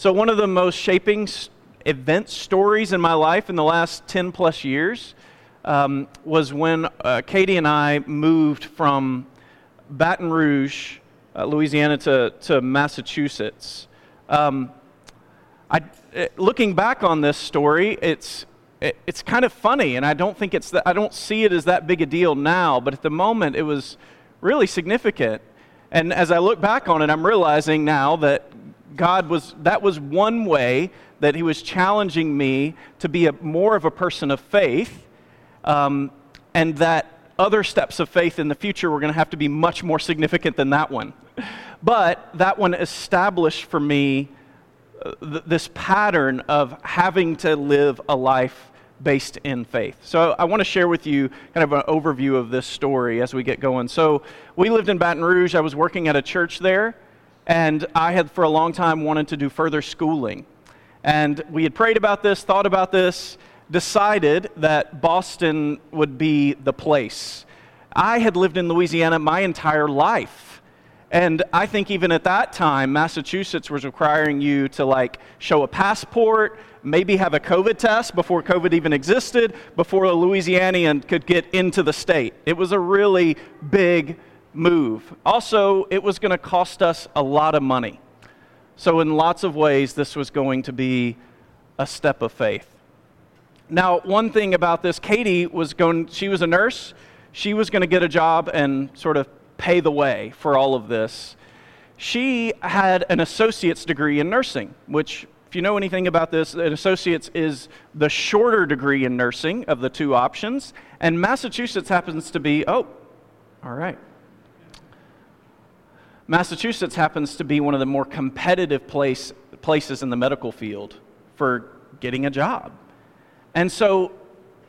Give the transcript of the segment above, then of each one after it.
So, one of the most shaping event stories in my life in the last 10 plus years um, was when uh, Katie and I moved from Baton Rouge, uh, Louisiana, to, to Massachusetts. Um, I, uh, looking back on this story, it's, it, it's kind of funny, and I don't think it's that, I don't see it as that big a deal now, but at the moment it was really significant. And as I look back on it, I'm realizing now that God was, that was one way that He was challenging me to be a, more of a person of faith, um, and that other steps of faith in the future were going to have to be much more significant than that one. But that one established for me uh, th- this pattern of having to live a life based in faith. So I want to share with you kind of an overview of this story as we get going. So we lived in Baton Rouge. I was working at a church there, and I had for a long time wanted to do further schooling. And we had prayed about this, thought about this, decided that Boston would be the place. I had lived in Louisiana my entire life. And I think even at that time, Massachusetts was requiring you to like show a passport, maybe have a COVID test before COVID even existed, before a Louisianian could get into the state. It was a really big move. Also, it was going to cost us a lot of money. So, in lots of ways, this was going to be a step of faith. Now, one thing about this, Katie was going, she was a nurse. She was going to get a job and sort of pay the way for all of this. She had an associate's degree in nursing, which, if you know anything about this, an associate's is the shorter degree in nursing of the two options. And Massachusetts happens to be, oh, all right. Massachusetts happens to be one of the more competitive place, places in the medical field for getting a job. And so,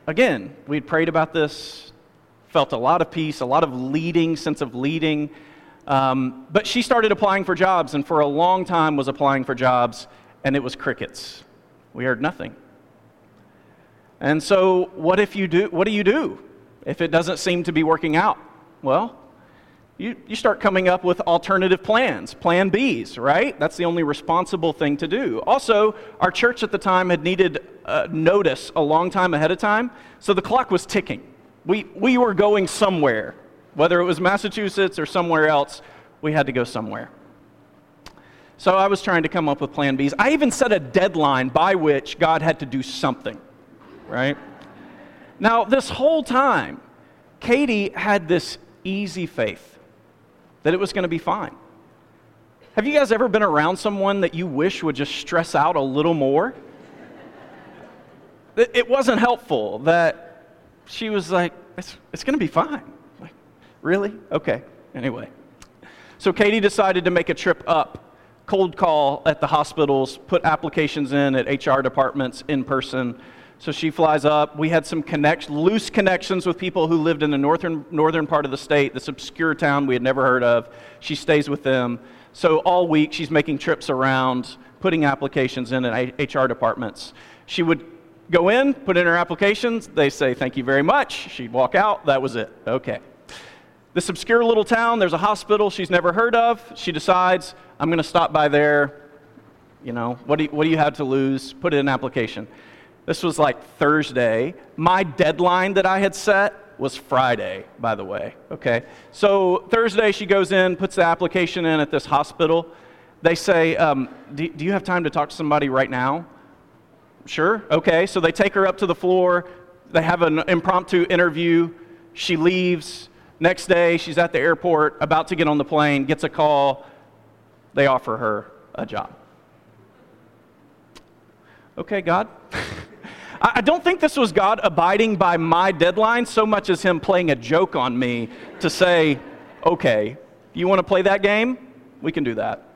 again, we'd prayed about this, felt a lot of peace, a lot of leading, sense of leading. Um, but she started applying for jobs, and for a long time was applying for jobs, and it was crickets. We heard nothing. And so, what if you do? What do you do if it doesn't seem to be working out? Well, you, you start coming up with alternative plans, plan Bs, right? That's the only responsible thing to do. Also, our church at the time had needed uh, notice a long time ahead of time, so the clock was ticking. We, we were going somewhere. Whether it was Massachusetts or somewhere else, we had to go somewhere. So I was trying to come up with plan Bs. I even set a deadline by which God had to do something, right? Now, this whole time, Katie had this easy faith that it was going to be fine. Have you guys ever been around someone that you wish would just stress out a little more? It wasn't helpful that she was like, it's, it's going to be fine. Like, really? Okay. Anyway. So Katie decided to make a trip up, cold call at the hospitals, put applications in at HR departments in person so she flies up. We had some connect, loose connections with people who lived in the northern, northern part of the state, this obscure town we had never heard of. She stays with them. So all week she's making trips around, putting applications in at HR departments. She would go in, put in her applications. They say, Thank you very much. She'd walk out. That was it. Okay. This obscure little town, there's a hospital she's never heard of. She decides, I'm going to stop by there. You know, what do you, what do you have to lose? Put in an application. This was like Thursday. My deadline that I had set was Friday, by the way. Okay. So Thursday, she goes in, puts the application in at this hospital. They say, um, do, do you have time to talk to somebody right now? Sure. Okay. So they take her up to the floor. They have an impromptu interview. She leaves. Next day, she's at the airport, about to get on the plane, gets a call. They offer her a job. Okay, God. I don't think this was God abiding by my deadline so much as Him playing a joke on me to say, okay, you want to play that game? We can do that.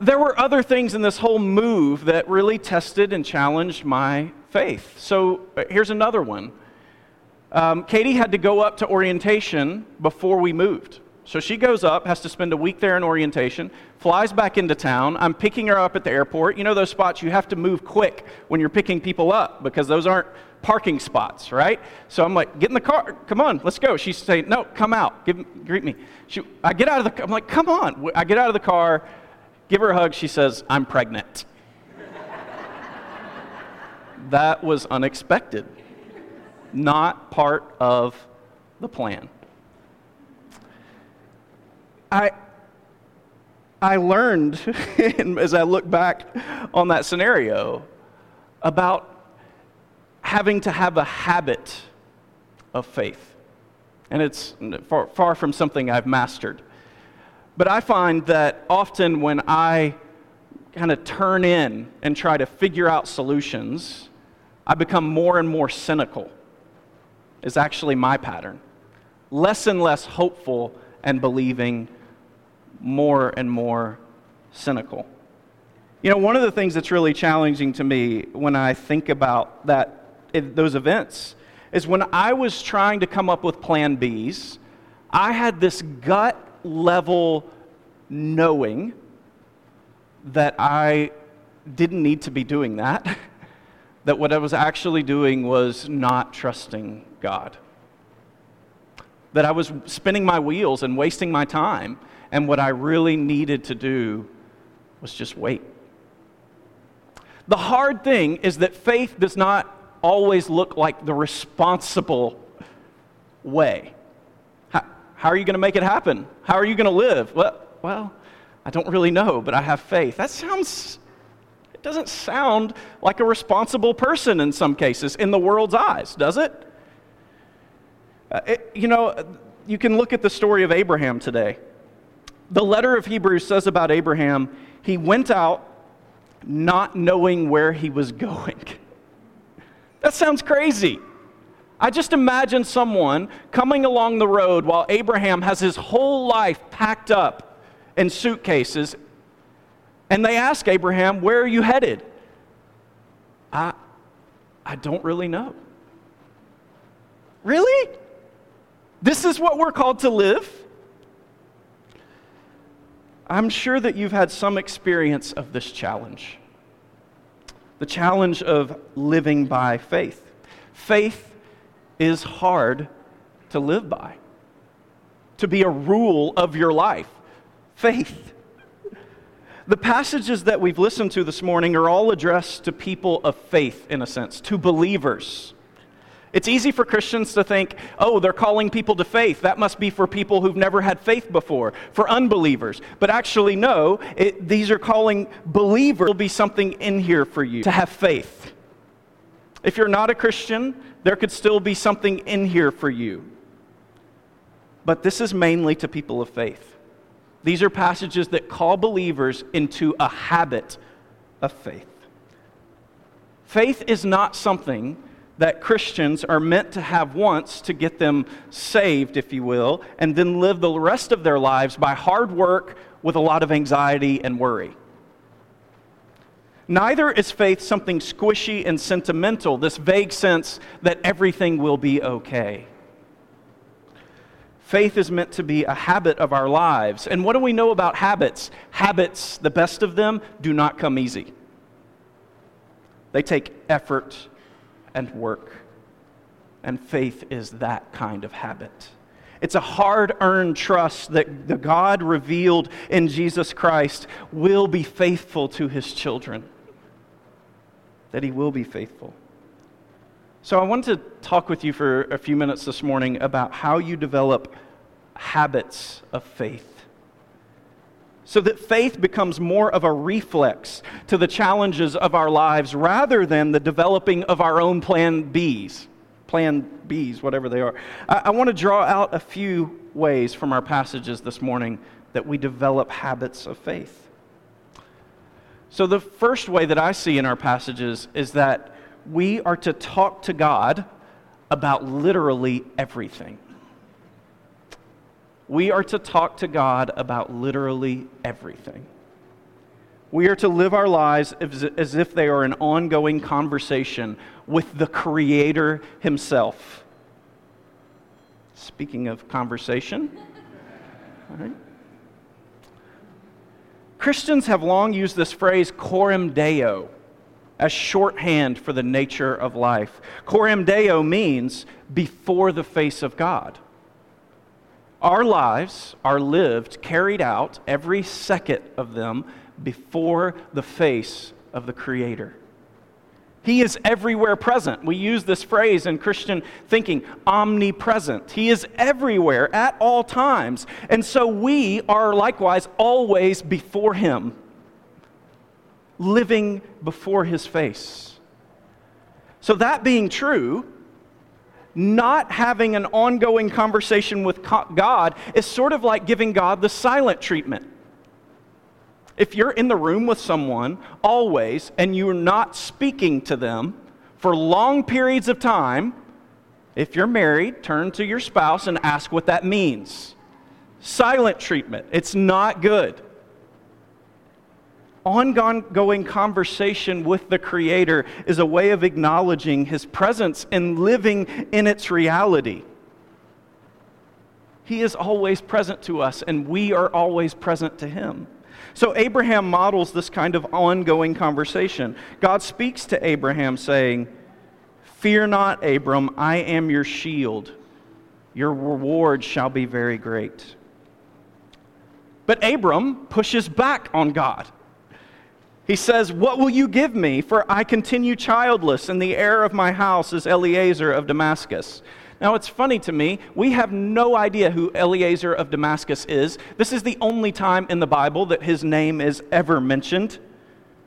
There were other things in this whole move that really tested and challenged my faith. So uh, here's another one. Um, Katie had to go up to orientation before we moved. So she goes up, has to spend a week there in orientation, flies back into town. I'm picking her up at the airport. You know those spots you have to move quick when you're picking people up because those aren't parking spots, right? So I'm like, get in the car. Come on, let's go. She's saying, no, come out. Give, greet me. She, I get out of the I'm like, come on. I get out of the car. Give her a hug. She says, I'm pregnant. that was unexpected, not part of the plan. I, I learned, as I look back on that scenario, about having to have a habit of faith. And it's far, far from something I've mastered. But I find that often when I kind of turn in and try to figure out solutions, I become more and more cynical, is actually my pattern. Less and less hopeful and believing, more and more cynical. You know, one of the things that's really challenging to me when I think about that, those events is when I was trying to come up with plan Bs, I had this gut level knowing that I didn't need to be doing that, that what I was actually doing was not trusting God. That I was spinning my wheels and wasting my time, and what I really needed to do was just wait. The hard thing is that faith does not always look like the responsible way. How, how are you going to make it happen? How are you going to live? Well, well, I don't really know, but I have faith. That sounds, it doesn't sound like a responsible person in some cases in the world's eyes, does it? Uh, it you know, you can look at the story of Abraham today. The letter of Hebrews says about Abraham, he went out not knowing where he was going. That sounds crazy. I just imagine someone coming along the road while Abraham has his whole life packed up in suitcases, and they ask Abraham, Where are you headed? I, I don't really know. Really? This is what we're called to live? I'm sure that you've had some experience of this challenge the challenge of living by faith. Faith is hard to live by, to be a rule of your life. Faith. The passages that we've listened to this morning are all addressed to people of faith, in a sense, to believers. It's easy for Christians to think, oh, they're calling people to faith. That must be for people who've never had faith before, for unbelievers. But actually, no, it, these are calling believers. There'll be something in here for you to have faith. If you're not a Christian, there could still be something in here for you. But this is mainly to people of faith. These are passages that call believers into a habit of faith. Faith is not something that Christians are meant to have once to get them saved, if you will, and then live the rest of their lives by hard work with a lot of anxiety and worry. Neither is faith something squishy and sentimental, this vague sense that everything will be okay. Faith is meant to be a habit of our lives. And what do we know about habits? Habits, the best of them, do not come easy. They take effort and work. And faith is that kind of habit. It's a hard earned trust that the God revealed in Jesus Christ will be faithful to his children, that he will be faithful. So, I want to talk with you for a few minutes this morning about how you develop habits of faith so that faith becomes more of a reflex to the challenges of our lives rather than the developing of our own plan Bs, plan Bs, whatever they are. I, I want to draw out a few ways from our passages this morning that we develop habits of faith. So, the first way that I see in our passages is that we are to talk to God about literally everything we are to talk to God about literally everything. We are to live our lives as if they are an ongoing conversation with the Creator Himself. Speaking of conversation, Christians have long used this phrase, coram deo, as shorthand for the nature of life. Coram deo means before the face of God. Our lives are lived, carried out, every second of them, before the face of the Creator. He is everywhere present. We use this phrase in Christian thinking omnipresent. He is everywhere at all times. And so we are likewise always before Him, living before His face. So, that being true, not having an ongoing conversation with God is sort of like giving God the silent treatment. If you're in the room with someone always and you're not speaking to them for long periods of time, if you're married, turn to your spouse and ask what that means. Silent treatment, it's not good. Ongoing conversation with the Creator is a way of acknowledging His presence and living in its reality. He is always present to us, and we are always present to Him. So Abraham models this kind of ongoing conversation. God speaks to Abraham saying, Fear not, Abram, I am your shield. Your reward shall be very great. But Abram pushes back on God. He says, What will you give me? For I continue childless, and the heir of my house is Eliezer of Damascus. Now, it's funny to me, we have no idea who Eliezer of Damascus is. This is the only time in the Bible that his name is ever mentioned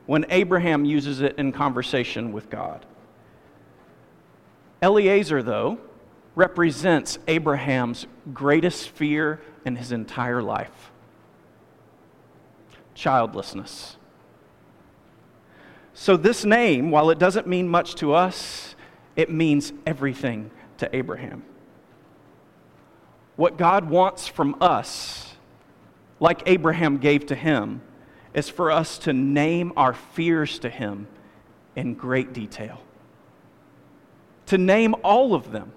when Abraham uses it in conversation with God. Eliezer, though, represents Abraham's greatest fear in his entire life childlessness. So, this name, while it doesn't mean much to us, it means everything to Abraham. What God wants from us, like Abraham gave to him, is for us to name our fears to him in great detail. To name all of them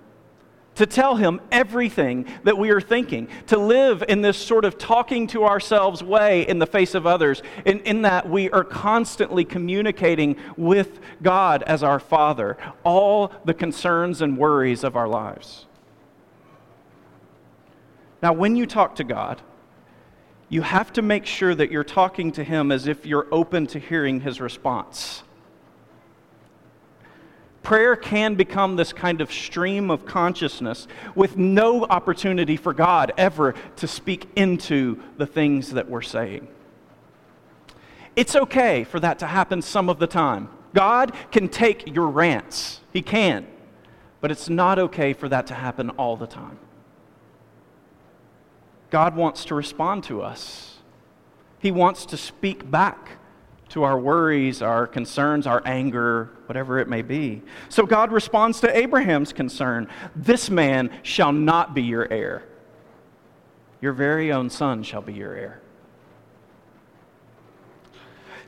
to tell him everything that we are thinking, to live in this sort of talking to ourselves way in the face of others, in, in that we are constantly communicating with God as our Father, all the concerns and worries of our lives. Now, when you talk to God, you have to make sure that you're talking to Him as if you're open to hearing His response prayer can become this kind of stream of consciousness with no opportunity for God ever to speak into the things that we're saying. It's okay for that to happen some of the time. God can take your rants, He can, but it's not okay for that to happen all the time. God wants to respond to us. He wants to speak back to our worries, our concerns, our anger, whatever it may be. So God responds to Abraham's concern This man shall not be your heir. Your very own son shall be your heir.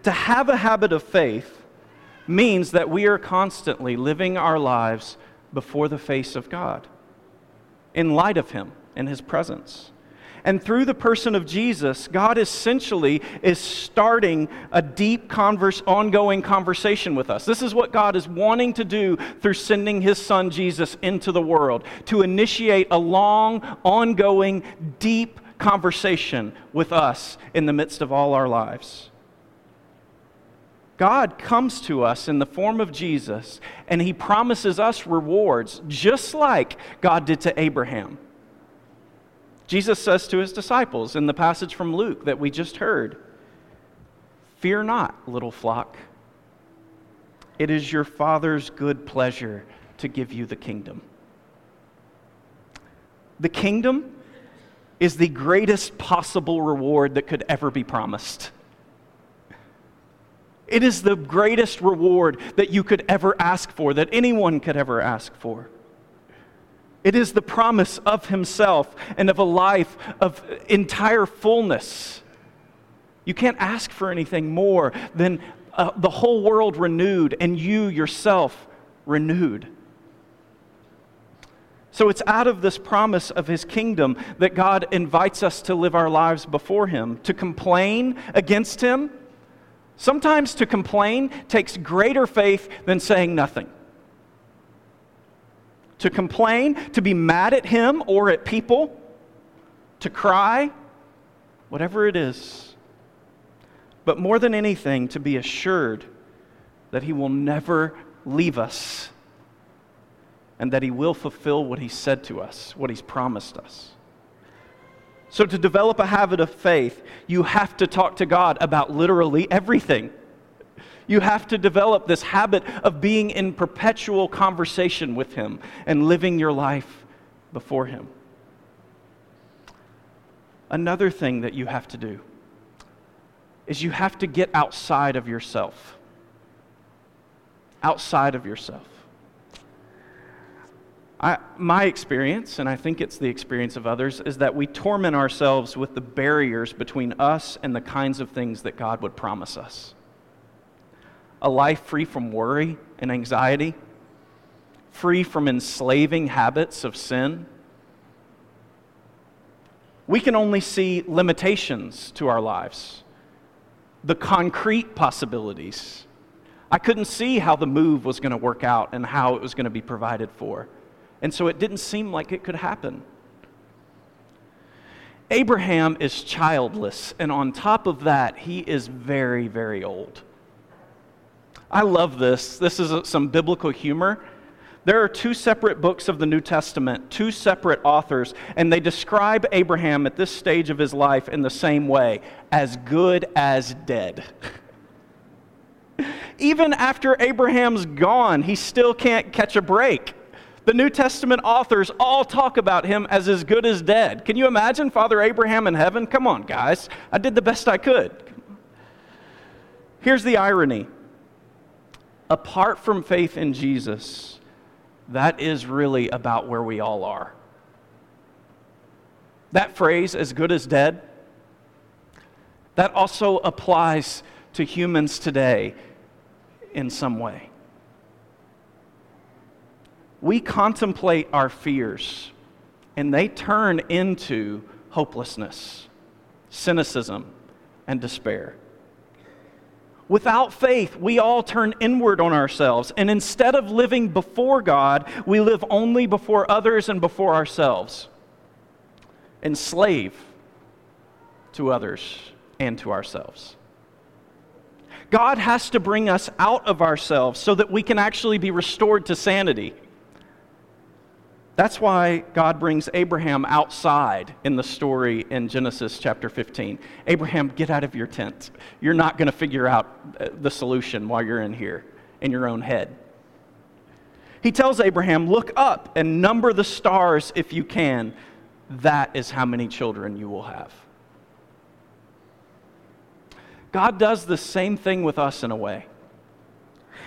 To have a habit of faith means that we are constantly living our lives before the face of God, in light of Him, in His presence. And through the person of Jesus, God essentially is starting a deep, converse, ongoing conversation with us. This is what God is wanting to do through sending his son Jesus into the world to initiate a long, ongoing, deep conversation with us in the midst of all our lives. God comes to us in the form of Jesus, and he promises us rewards, just like God did to Abraham. Jesus says to his disciples in the passage from Luke that we just heard Fear not, little flock. It is your Father's good pleasure to give you the kingdom. The kingdom is the greatest possible reward that could ever be promised. It is the greatest reward that you could ever ask for, that anyone could ever ask for. It is the promise of Himself and of a life of entire fullness. You can't ask for anything more than uh, the whole world renewed and you yourself renewed. So it's out of this promise of his kingdom that God invites us to live our lives before him. To complain against him, sometimes to complain takes greater faith than saying nothing to complain, to be mad at him or at people, to cry, whatever it is. but more than anything, to be assured that He will never leave us and that He will fulfill what He said to us, what He's promised us. So, to develop a habit of faith, you have to talk to God about literally everything. You have to develop this habit of being in perpetual conversation with Him and living your life before Him. Another thing that you have to do is you have to get outside of yourself. Outside of yourself. I, my experience, and I think it's the experience of others, is that we torment ourselves with the barriers between us and the kinds of things that God would promise us. A life free from worry and anxiety, free from enslaving habits of sin. We can only see limitations to our lives, the concrete possibilities. I couldn't see how the move was going to work out and how it was going to be provided for. And so it didn't seem like it could happen. Abraham is childless, and on top of that, he is very, very old. I love this. This is some biblical humor. There are two separate books of the New Testament, two separate authors, and they describe Abraham at this stage of his life in the same way as good as dead. Even after Abraham's gone, he still can't catch a break. The New Testament authors all talk about him as as good as dead. Can you imagine Father Abraham in heaven? Come on, guys. I did the best I could. Here's the irony apart from faith in Jesus, that is really about where we all are. That phrase, as good as dead, that also applies to humans today in some way we contemplate our fears and they turn into hopelessness, cynicism, and despair. Without faith, we all turn inward on ourselves, and instead of living before God, we live only before others and before ourselves, enslave to others and to ourselves. God has to bring us out of ourselves so that we can actually be restored to sanity. That's why God brings Abraham outside in the story in Genesis chapter 15. Abraham, get out of your tent. You're not going to figure out uh, the solution while you're in here in your own head. He tells Abraham, Look up and number the stars if you can. That is how many children you will have. God does the same thing with us in a way.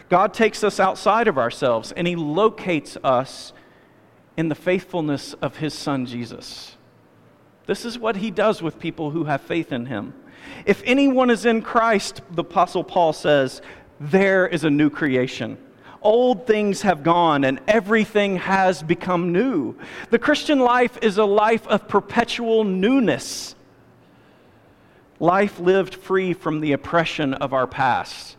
God takes us outside of ourselves and He locates us in the faithfulness of his son Jesus. This is what he does with people who have faith in him. If anyone is in Christ, the Apostle Paul says, there is a new creation. Old things have gone and everything has become new. The Christian life is a life of perpetual newness. Life lived free from the oppression of our past.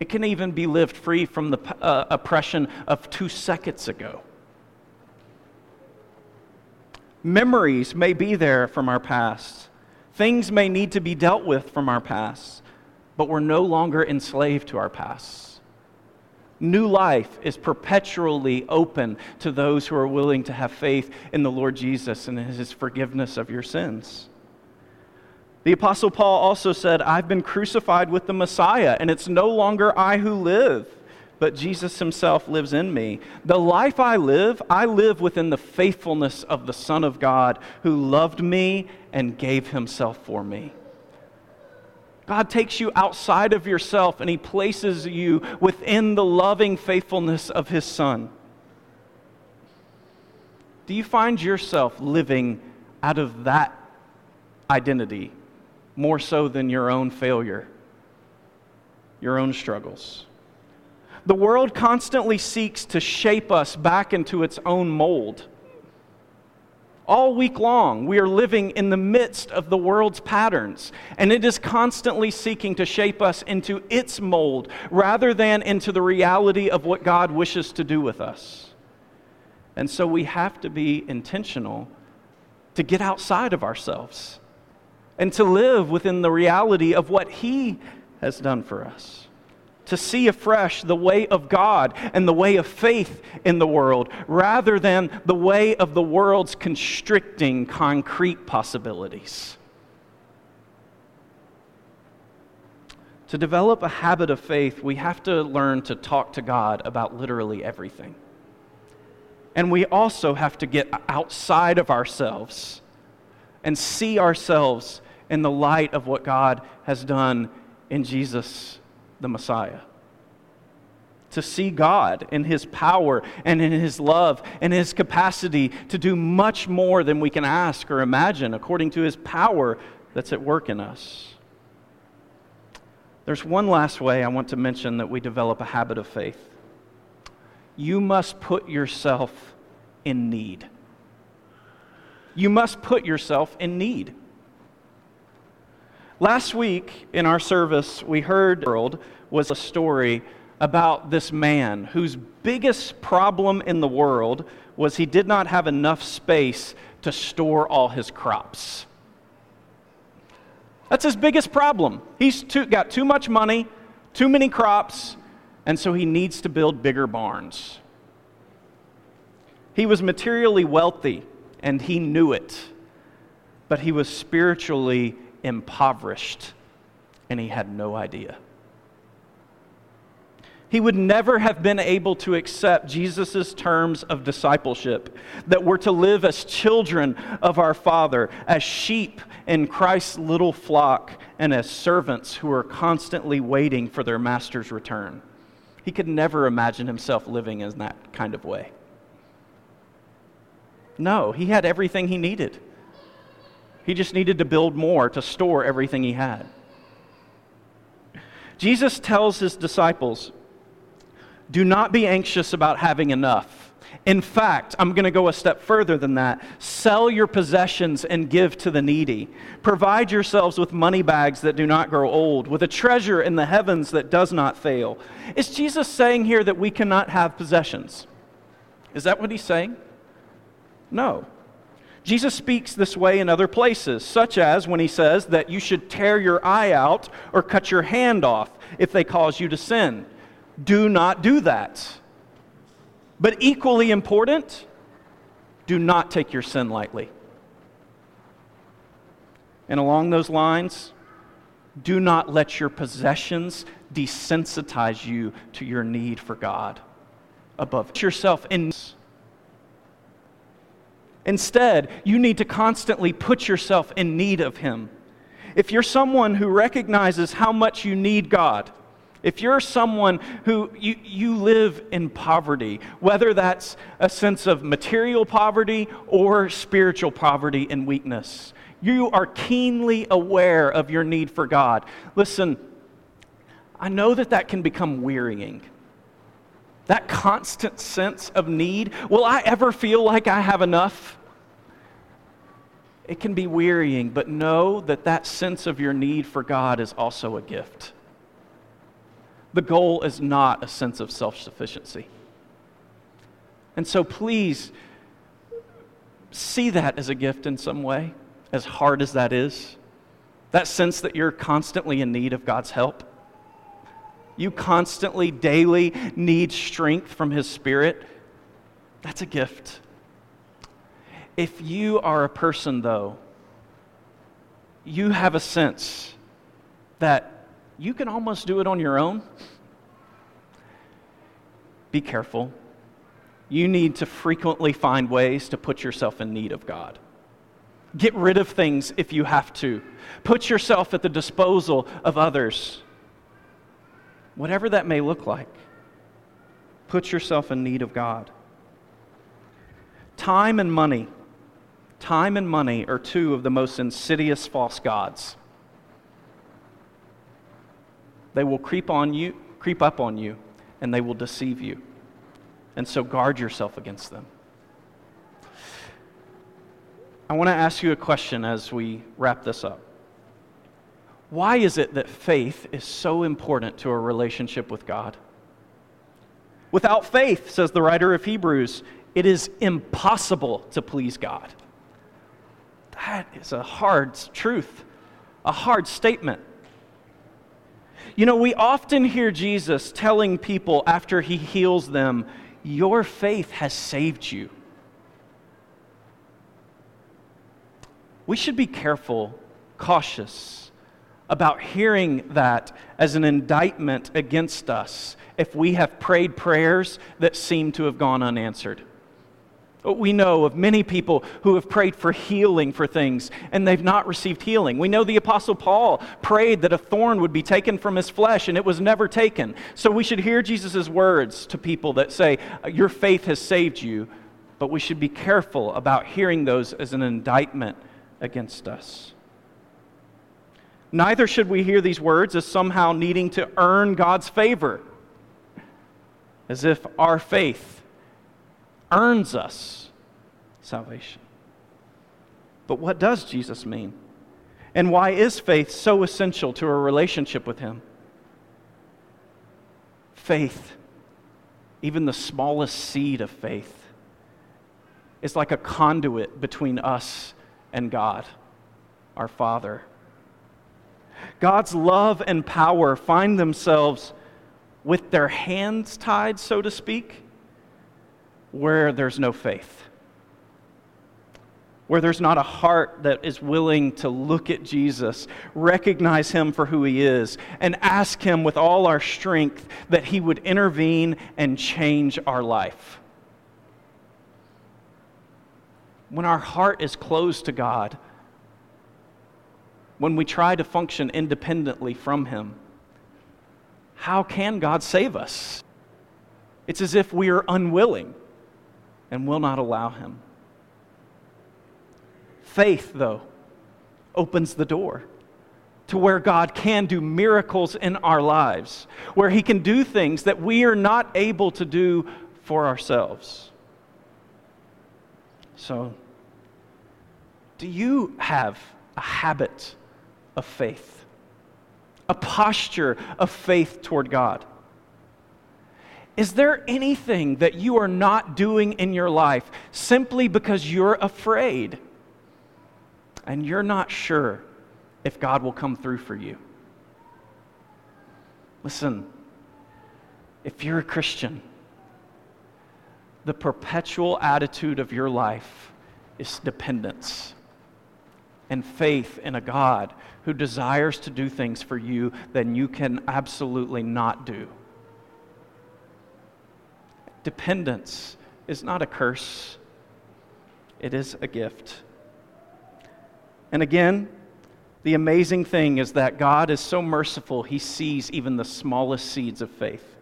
It can even be lived free from the uh, oppression of two seconds ago. Memories may be there from our past. Things may need to be dealt with from our past, but we're no longer enslaved to our past. New life is perpetually open to those who are willing to have faith in the Lord Jesus and his forgiveness of your sins. The Apostle Paul also said, I've been crucified with the Messiah, and it's no longer I who live but Jesus himself lives in me. The life I live, I live within the faithfulness of the Son of God who loved me and gave himself for me. God takes you outside of yourself and he places you within the loving faithfulness of his Son. Do you find yourself living out of that identity more so than your own failure, your own struggles? The world constantly seeks to shape us back into its own mold. All week long, we are living in the midst of the world's patterns, and it is constantly seeking to shape us into its mold rather than into the reality of what God wishes to do with us. And so we have to be intentional to get outside of ourselves and to live within the reality of what He has done for us. To see afresh the way of God and the way of faith in the world, rather than the way of the world's constricting concrete possibilities. To develop a habit of faith, we have to learn to talk to God about literally everything. And we also have to get outside of ourselves and see ourselves in the light of what God has done in Jesus, the Messiah. To see God in His power and in His love and His capacity to do much more than we can ask or imagine according to His power that's at work in us. There's one last way I want to mention that we develop a habit of faith. You must put yourself in need. You must put yourself in need. Last week in our service, we heard world was a story about this man whose biggest problem in the world was he did not have enough space to store all his crops. That's his biggest problem. He's too, got too much money, too many crops, and so he needs to build bigger barns. He was materially wealthy, and he knew it, but he was spiritually impoverished, and he had no idea. He would never have been able to accept Jesus' terms of discipleship that we're to live as children of our Father, as sheep in Christ's little flock, and as servants who are constantly waiting for their master's return. He could never imagine himself living in that kind of way. No, he had everything he needed. He just needed to build more to store everything he had. Jesus tells his disciples, Do not be anxious about having enough. In fact, I'm going to go a step further than that. Sell your possessions and give to the needy. Provide yourselves with money bags that do not grow old, with a treasure in the heavens that does not fail. Is Jesus saying here that we cannot have possessions? Is that what he's saying? No. Jesus speaks this way in other places, such as when he says that you should tear your eye out or cut your hand off if they cause you to sin. Do not do that. But equally important, do not take your sin lightly. And along those lines, do not let your possessions desensitize you to your need for God above yourself in Instead, you need to constantly put yourself in need of Him. If you're someone who recognizes how much you need God, if you're someone who you, you live in poverty, whether that's a sense of material poverty or spiritual poverty and weakness, you are keenly aware of your need for God. Listen, I know that that can become wearying. That constant sense of need. Will I ever feel like I have enough? It can be wearying, but know that that sense of your need for God is also a gift. The goal is not a sense of self sufficiency. And so please see that as a gift in some way, as hard as that is. That sense that you're constantly in need of God's help. You constantly, daily need strength from His Spirit. That's a gift. If you are a person, though, you have a sense that you can almost do it on your own, be careful. You need to frequently find ways to put yourself in need of God. Get rid of things if you have to. Put yourself at the disposal of others whatever that may look like. Put yourself in need of God. Time and money. Time and money are two of the most insidious false gods. They will creep on you, creep up on you, and they will deceive you. And so guard yourself against them. I want to ask you a question as we wrap this up. Why is it that faith is so important to a relationship with God? Without faith, says the writer of Hebrews, it is impossible to please God. That is a hard truth. a hard statement. You know, we often hear Jesus telling people after he heals them, Your faith has saved you. We should be careful, cautious about hearing that as an indictment against us if we have prayed prayers that seem to have gone unanswered. We know of many people who have prayed for healing for things and they've not received healing. We know the Apostle Paul prayed that a thorn would be taken from his flesh and it was never taken. So we should hear Jesus' words to people that say, Your faith has saved you, but we should be careful about hearing those as an indictment against us. Neither should we hear these words as somehow needing to earn God's favor, as if our faith earns us salvation. But what does Jesus mean? And why is faith so essential to a relationship with Him? Faith, even the smallest seed of faith, is like a conduit between us and God, our Father. God's love and power find themselves with their hands tied, so to speak, where there's no faith. Where there's not a heart that is willing to look at Jesus, recognize him for who he is, and ask him with all our strength that he would intervene and change our life. When our heart is closed to God, when we try to function independently from him, how can God save us? It's as if we are unwilling and will not allow him. Faith, though, opens the door to where God can do miracles in our lives, where He can do things that we are not able to do for ourselves. So, do you have a habit of faith, a posture of faith toward God? Is there anything that you are not doing in your life simply because you're afraid and you're not sure if God will come through for you? Listen, if you're a Christian, the perpetual attitude of your life is dependence and faith in a God who desires to do things for you that you can absolutely not do. Dependence is not a curse, it is a gift. And again, the amazing thing is that God is so merciful, He sees even the smallest seeds of faith.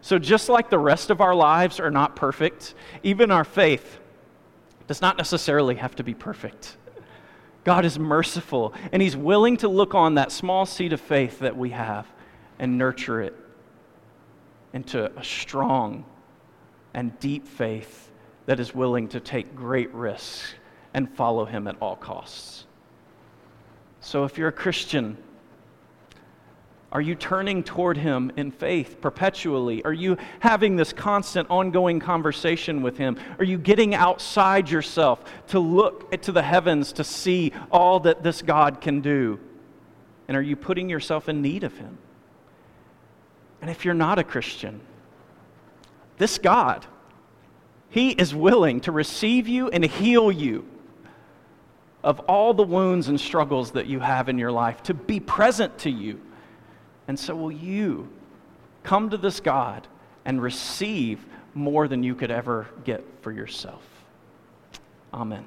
So, just like the rest of our lives are not perfect, even our faith does not necessarily have to be perfect. God is merciful, and He's willing to look on that small seed of faith that we have and nurture it into a strong and deep faith that is willing to take great risks and follow him at all costs. So, if you're a Christian, are you turning toward him in faith perpetually? Are you having this constant, ongoing conversation with him? Are you getting outside yourself to look to the heavens to see all that this God can do? And are you putting yourself in need of him? And if you're not a Christian, this God, He is willing to receive you and heal you of all the wounds and struggles that you have in your life, to be present to you. And so, will you come to this God and receive more than you could ever get for yourself? Amen.